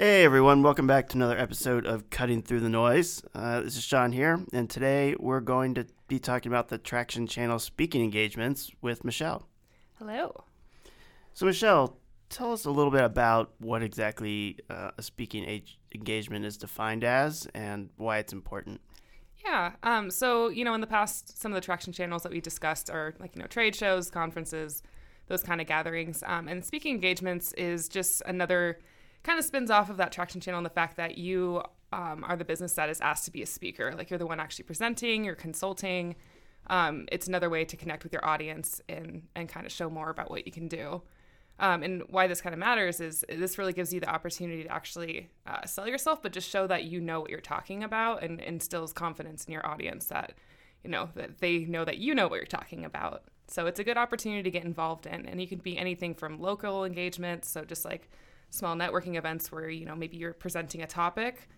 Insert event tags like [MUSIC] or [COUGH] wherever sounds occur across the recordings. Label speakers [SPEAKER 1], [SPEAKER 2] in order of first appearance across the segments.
[SPEAKER 1] Hey everyone, welcome back to another episode of Cutting Through the Noise. Uh, this is Sean here, and today we're going to be talking about the Traction Channel speaking engagements with Michelle.
[SPEAKER 2] Hello.
[SPEAKER 1] So, Michelle, tell us a little bit about what exactly uh, a speaking age- engagement is defined as and why it's important.
[SPEAKER 2] Yeah. Um, so, you know, in the past, some of the traction channels that we discussed are like, you know, trade shows, conferences, those kind of gatherings. Um, and speaking engagements is just another kind of spins off of that traction channel and the fact that you um, are the business that is asked to be a speaker. Like you're the one actually presenting, you're consulting. Um, it's another way to connect with your audience and, and kind of show more about what you can do. Um, and why this kind of matters is this really gives you the opportunity to actually uh, sell yourself, but just show that you know what you're talking about and instills confidence in your audience that, you know, that they know that you know what you're talking about. So it's a good opportunity to get involved in. And you can be anything from local engagements, so just like small networking events where you know maybe you're presenting a topic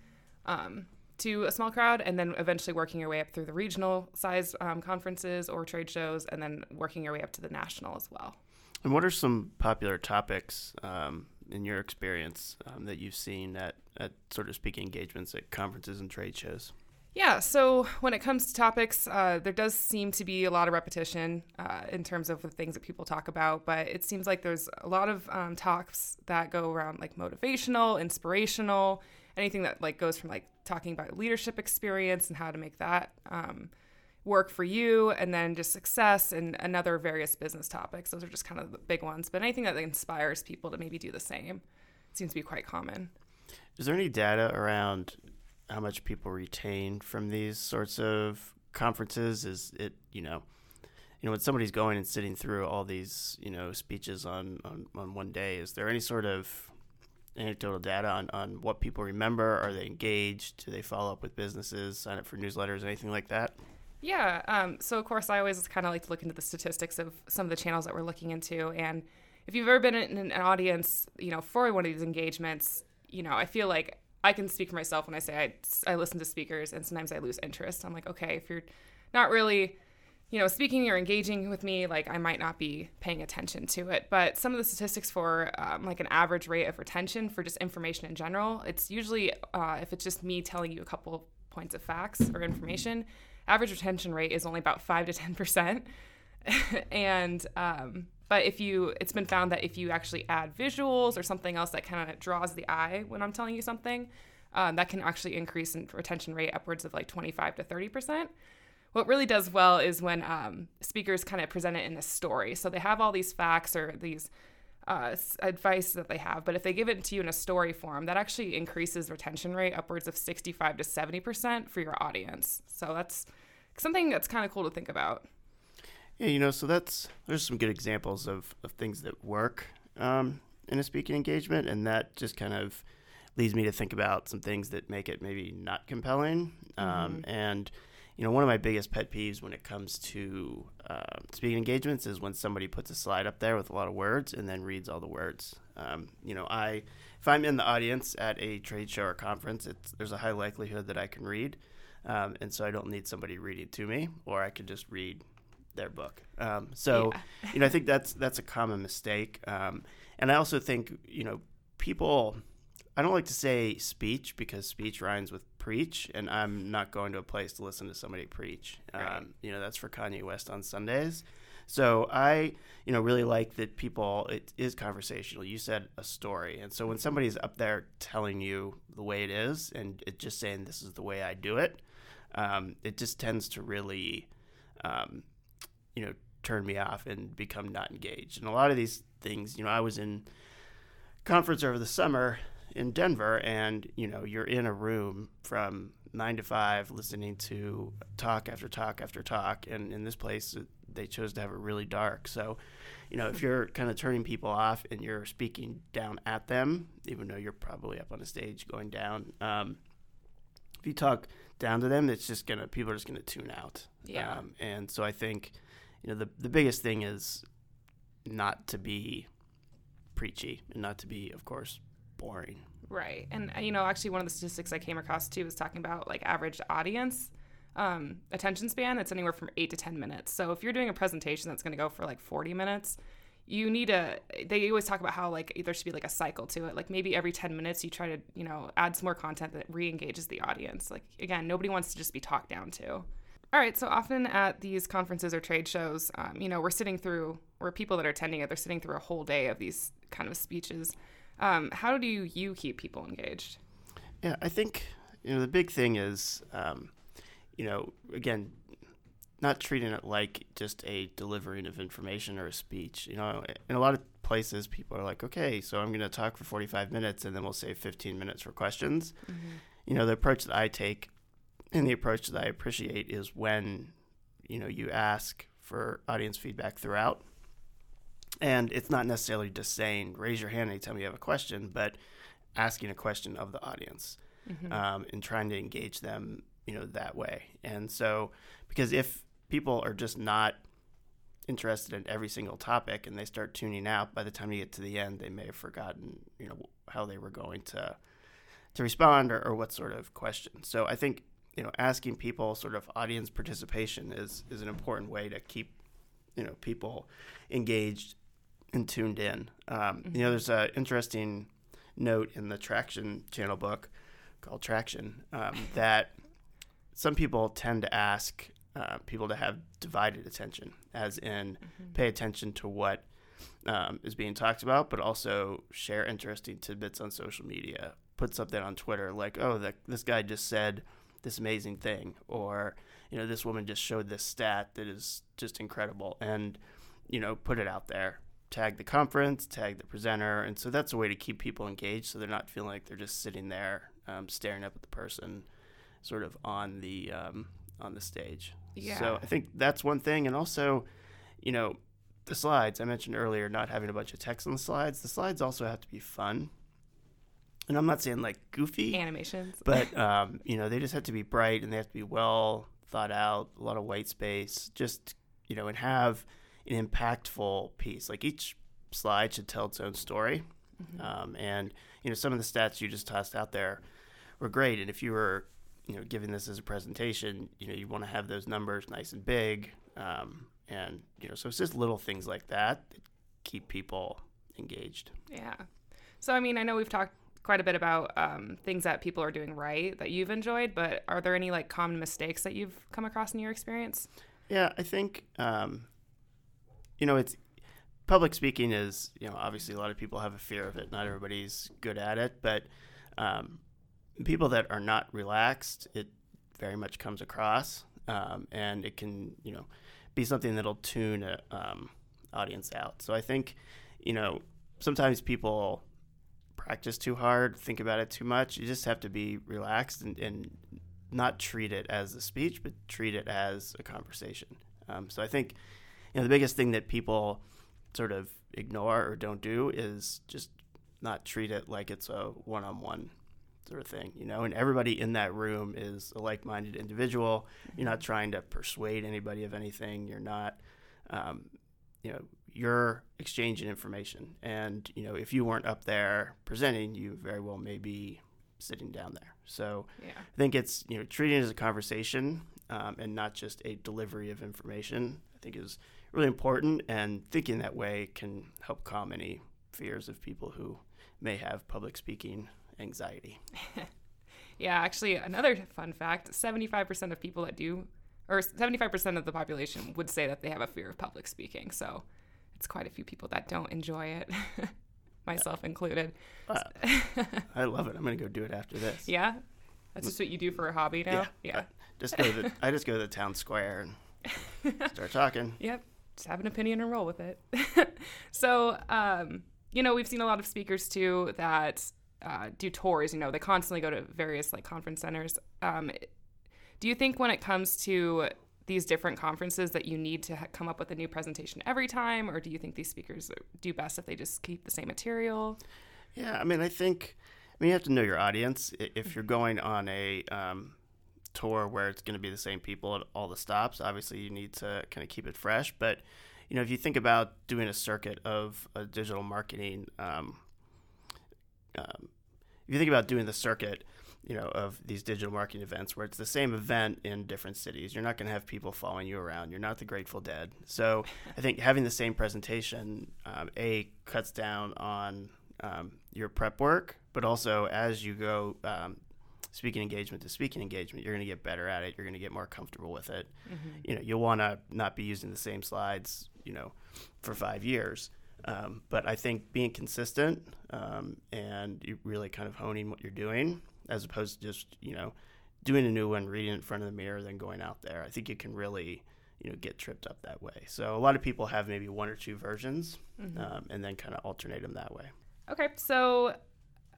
[SPEAKER 2] um, to a small crowd and then eventually working your way up through the regional size um, conferences or trade shows and then working your way up to the national as well.
[SPEAKER 1] And what are some popular topics um, in your experience um, that you've seen at, at sort of speaking engagements at conferences and trade shows
[SPEAKER 2] yeah, so when it comes to topics, uh, there does seem to be a lot of repetition uh, in terms of the things that people talk about, but it seems like there's a lot of um, talks that go around like motivational, inspirational, anything that like goes from like talking about leadership experience and how to make that um, work for you, and then just success and another various business topics. Those are just kind of the big ones, but anything that inspires people to maybe do the same seems to be quite common.
[SPEAKER 1] Is there any data around how much people retain from these sorts of conferences is it you know you know when somebody's going and sitting through all these you know speeches on on, on one day is there any sort of anecdotal data on, on what people remember? Are they engaged? Do they follow up with businesses sign up for newsletters anything like that?
[SPEAKER 2] Yeah um, so of course i always kind of like to look into the statistics of some of the channels that we're looking into and if you've ever been in an audience you know for one of these engagements you know i feel like I can speak for myself when I say I, I listen to speakers and sometimes I lose interest. I'm like, okay, if you're not really, you know, speaking or engaging with me, like I might not be paying attention to it. But some of the statistics for um, like an average rate of retention for just information in general, it's usually uh, if it's just me telling you a couple points of facts or information, average retention rate is only about five to ten percent. [LAUGHS] and um, but if you, it's been found that if you actually add visuals or something else that kind of draws the eye when I'm telling you something, um, that can actually increase in retention rate upwards of like 25 to 30 percent. What really does well is when um, speakers kind of present it in a story. So they have all these facts or these uh, advice that they have, but if they give it to you in a story form, that actually increases retention rate upwards of 65 to 70 percent for your audience. So that's something that's kind of cool to think about.
[SPEAKER 1] Yeah, you know, so that's there's some good examples of, of things that work um, in a speaking engagement, and that just kind of leads me to think about some things that make it maybe not compelling. Um, mm-hmm. And you know, one of my biggest pet peeves when it comes to uh, speaking engagements is when somebody puts a slide up there with a lot of words and then reads all the words. Um, you know, I if I'm in the audience at a trade show or conference, it's there's a high likelihood that I can read. Um, and so I don't need somebody reading to me, or I could just read their book. Um, so, yeah. you know, I think that's that's a common mistake. Um, and I also think, you know, people. I don't like to say speech because speech rhymes with preach, and I'm not going to a place to listen to somebody preach. Right. Um, you know, that's for Kanye West on Sundays. So I, you know, really like that people. It is conversational. You said a story, and so when somebody's up there telling you the way it is, and it just saying this is the way I do it, um, it just tends to really um, you know, turn me off and become not engaged. And a lot of these things, you know, I was in conference over the summer in Denver, and you know, you're in a room from nine to five, listening to talk after talk after talk. And in this place, they chose to have it really dark. So, you know, if you're kind of turning people off and you're speaking down at them, even though you're probably up on a stage going down, um, if you talk down to them, it's just gonna people are just gonna tune out.
[SPEAKER 2] Yeah. Um,
[SPEAKER 1] and so I think you know the the biggest thing is not to be preachy and not to be, of course, boring.
[SPEAKER 2] Right. And uh, you know, actually, one of the statistics I came across too was talking about like average audience um, attention span. It's anywhere from eight to ten minutes. So if you're doing a presentation that's going to go for like 40 minutes, you need a they always talk about how like there should be like a cycle to it like maybe every 10 minutes you try to you know add some more content that re-engages the audience like again nobody wants to just be talked down to all right so often at these conferences or trade shows um, you know we're sitting through or people that are attending it they're sitting through a whole day of these kind of speeches um, how do you keep people engaged
[SPEAKER 1] yeah i think you know the big thing is um, you know again not treating it like just a delivering of information or a speech. You know, in a lot of places, people are like, okay, so I'm going to talk for 45 minutes and then we'll save 15 minutes for questions. Mm-hmm. You know, the approach that I take and the approach that I appreciate is when, you know, you ask for audience feedback throughout. And it's not necessarily just saying, raise your hand anytime you have a question, but asking a question of the audience mm-hmm. um, and trying to engage them, you know, that way. And so, because if people are just not interested in every single topic and they start tuning out by the time you get to the end they may have forgotten you know how they were going to to respond or, or what sort of question so i think you know asking people sort of audience participation is is an important way to keep you know people engaged and tuned in um, mm-hmm. you know there's an interesting note in the traction channel book called traction um, [LAUGHS] that some people tend to ask uh, people to have divided attention, as in mm-hmm. pay attention to what um, is being talked about, but also share interesting tidbits on social media. Put something on Twitter like, "Oh, the, this guy just said this amazing thing," or you know, this woman just showed this stat that is just incredible, and you know, put it out there. Tag the conference, tag the presenter, and so that's a way to keep people engaged, so they're not feeling like they're just sitting there um, staring up at the person, sort of on the um, on the stage. Yeah. So I think that's one thing, and also, you know, the slides I mentioned earlier, not having a bunch of text on the slides. The slides also have to be fun, and I'm not saying like goofy
[SPEAKER 2] animations,
[SPEAKER 1] but um, you know, they just have to be bright and they have to be well thought out. A lot of white space, just you know, and have an impactful piece. Like each slide should tell its own story, mm-hmm. um, and you know, some of the stats you just tossed out there were great. And if you were you know, giving this as a presentation, you know, you want to have those numbers nice and big, um, and you know, so it's just little things like that that keep people engaged.
[SPEAKER 2] Yeah. So I mean, I know we've talked quite a bit about um, things that people are doing right that you've enjoyed, but are there any like common mistakes that you've come across in your experience?
[SPEAKER 1] Yeah, I think um, you know it's public speaking is you know obviously a lot of people have a fear of it. Not everybody's good at it, but um, people that are not relaxed, it very much comes across, um, and it can you know be something that'll tune a um, audience out. So I think you know sometimes people practice too hard, think about it too much. You just have to be relaxed and, and not treat it as a speech, but treat it as a conversation. Um, so I think you know the biggest thing that people sort of ignore or don't do is just not treat it like it's a one-on-one sort of thing, you know, and everybody in that room is a like minded individual. You're not trying to persuade anybody of anything. You're not, um, you know, you're exchanging information. And, you know, if you weren't up there presenting, you very well may be sitting down there. So yeah. I think it's, you know, treating it as a conversation um, and not just a delivery of information, I think is really important. And thinking that way can help calm any fears of people who may have public speaking anxiety. [LAUGHS]
[SPEAKER 2] yeah, actually, another fun fact 75% of people that do, or 75% of the population would say that they have a fear of public speaking. So it's quite a few people that don't enjoy it, [LAUGHS] myself included.
[SPEAKER 1] Uh, [LAUGHS] I love it. I'm going to go do it after this.
[SPEAKER 2] Yeah? That's just what you do for a hobby now?
[SPEAKER 1] Yeah. yeah. just go to the, I just go to the town square and [LAUGHS] start talking.
[SPEAKER 2] Yep. Just have an opinion and roll with it. so, um, you know, we've seen a lot of speakers too that uh, do tours. You know, they constantly go to various like conference centers. Um, do you think when it comes to these different conferences that you need to ha- come up with a new presentation every time, or do you think these speakers do best if they just keep the same material?
[SPEAKER 1] Yeah, I mean, I think I mean you have to know your audience. If you're going on a um, tour where it's going to be the same people at all the stops, obviously you need to kind of keep it fresh. But you know, if you think about doing a circuit of a digital marketing um, um, if you think about doing the circuit, you know, of these digital marketing events where it's the same event in different cities. You're not going to have people following you around. You're not the Grateful Dead. So [LAUGHS] I think having the same presentation, um, A, cuts down on um, your prep work, but also as you go um, speaking engagement to speaking engagement, you're going to get better at it. You're going to get more comfortable with it. Mm-hmm. You know, you'll want to not be using the same slides, you know, for five years. Um, but I think being consistent um, and really kind of honing what you're doing as opposed to just you know doing a new one, reading it in front of the mirror, then going out there. I think you can really you know get tripped up that way. So a lot of people have maybe one or two versions, mm-hmm. um, and then kind of alternate them that way.
[SPEAKER 2] Okay, so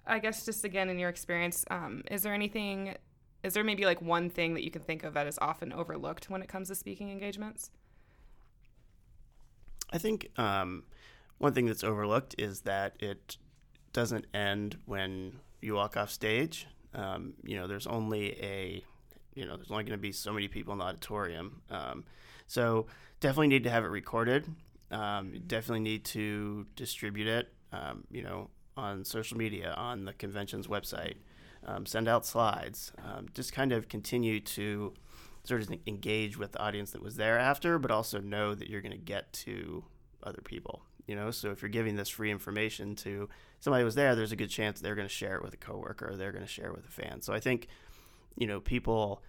[SPEAKER 2] I guess just again in your experience, um, is there anything? Is there maybe like one thing that you can think of that is often overlooked when it comes to speaking engagements?
[SPEAKER 1] I think um, one thing that's overlooked is that it doesn't end when you walk off stage. Um, you know, there's only a, you know, there's only going to be so many people in the auditorium. Um, so definitely need to have it recorded. Um, definitely need to distribute it. Um, you know, on social media, on the convention's website. Um, send out slides. Um, just kind of continue to sort of engage with the audience that was there after, but also know that you're going to get to other people. You know, so if you're giving this free information to somebody who was there, there's a good chance they're going to share it with a coworker or they're going to share it with a fan. So I think, you know, people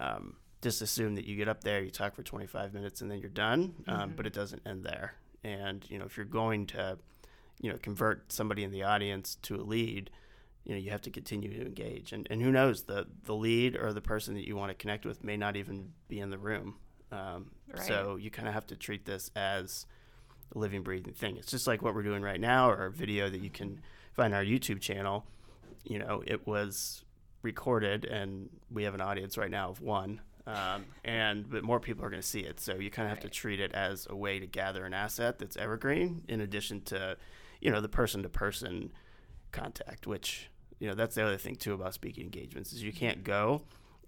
[SPEAKER 1] um, just assume that you get up there, you talk for 25 minutes, and then you're done. Um, mm-hmm. But it doesn't end there. And you know, if you're going to, you know, convert somebody in the audience to a lead, you know, you have to continue to engage. And and who knows, the the lead or the person that you want to connect with may not even be in the room. Um, right. So you kind of have to treat this as a living, breathing thing. It's just like what we're doing right now, or a video that you can find on our YouTube channel. You know, it was recorded, and we have an audience right now of one. Um, and but more people are going to see it, so you kind of have right. to treat it as a way to gather an asset that's evergreen, in addition to, you know, the person-to-person contact. Which you know that's the other thing too about speaking engagements is you can't go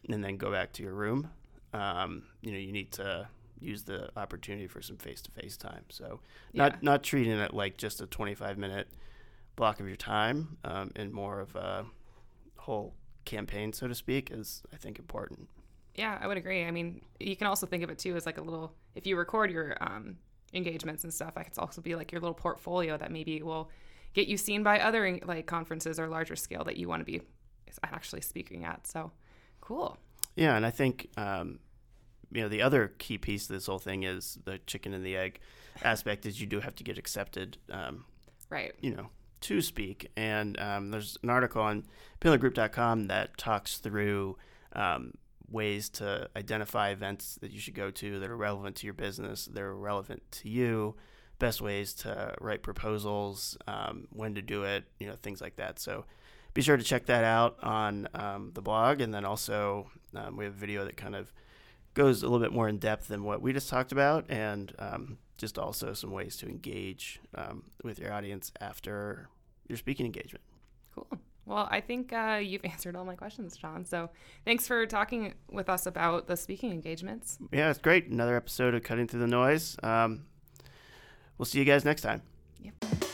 [SPEAKER 1] and then go back to your room. Um, you know, you need to use the opportunity for some face to face time. So not yeah. not treating it like just a 25 minute block of your time, um, and more of a whole campaign, so to speak, is I think important.
[SPEAKER 2] Yeah, I would agree. I mean, you can also think of it too as like a little. If you record your um, engagements and stuff, it could also be like your little portfolio that maybe will get you seen by other like conferences or larger scale that you want to be actually speaking at. So, cool.
[SPEAKER 1] Yeah, and I think um, you know the other key piece of this whole thing is the chicken and the egg aspect is you do have to get accepted um,
[SPEAKER 2] right.
[SPEAKER 1] you know to speak. And um, there's an article on pillargroup.com that talks through um, ways to identify events that you should go to that are relevant to your business that are relevant to you best ways to write proposals um, when to do it you know things like that. So be sure to check that out on um, the blog. And then also um, we have a video that kind of goes a little bit more in depth than what we just talked about, and um, just also some ways to engage um, with your audience after your speaking engagement.
[SPEAKER 2] Cool. Well, I think uh, you've [LAUGHS] answered all my questions, John. So thanks for talking with us about the speaking engagements.
[SPEAKER 1] Yeah, it's great. Another episode of Cutting Through the Noise. Um, we'll see you guys next time. Yep.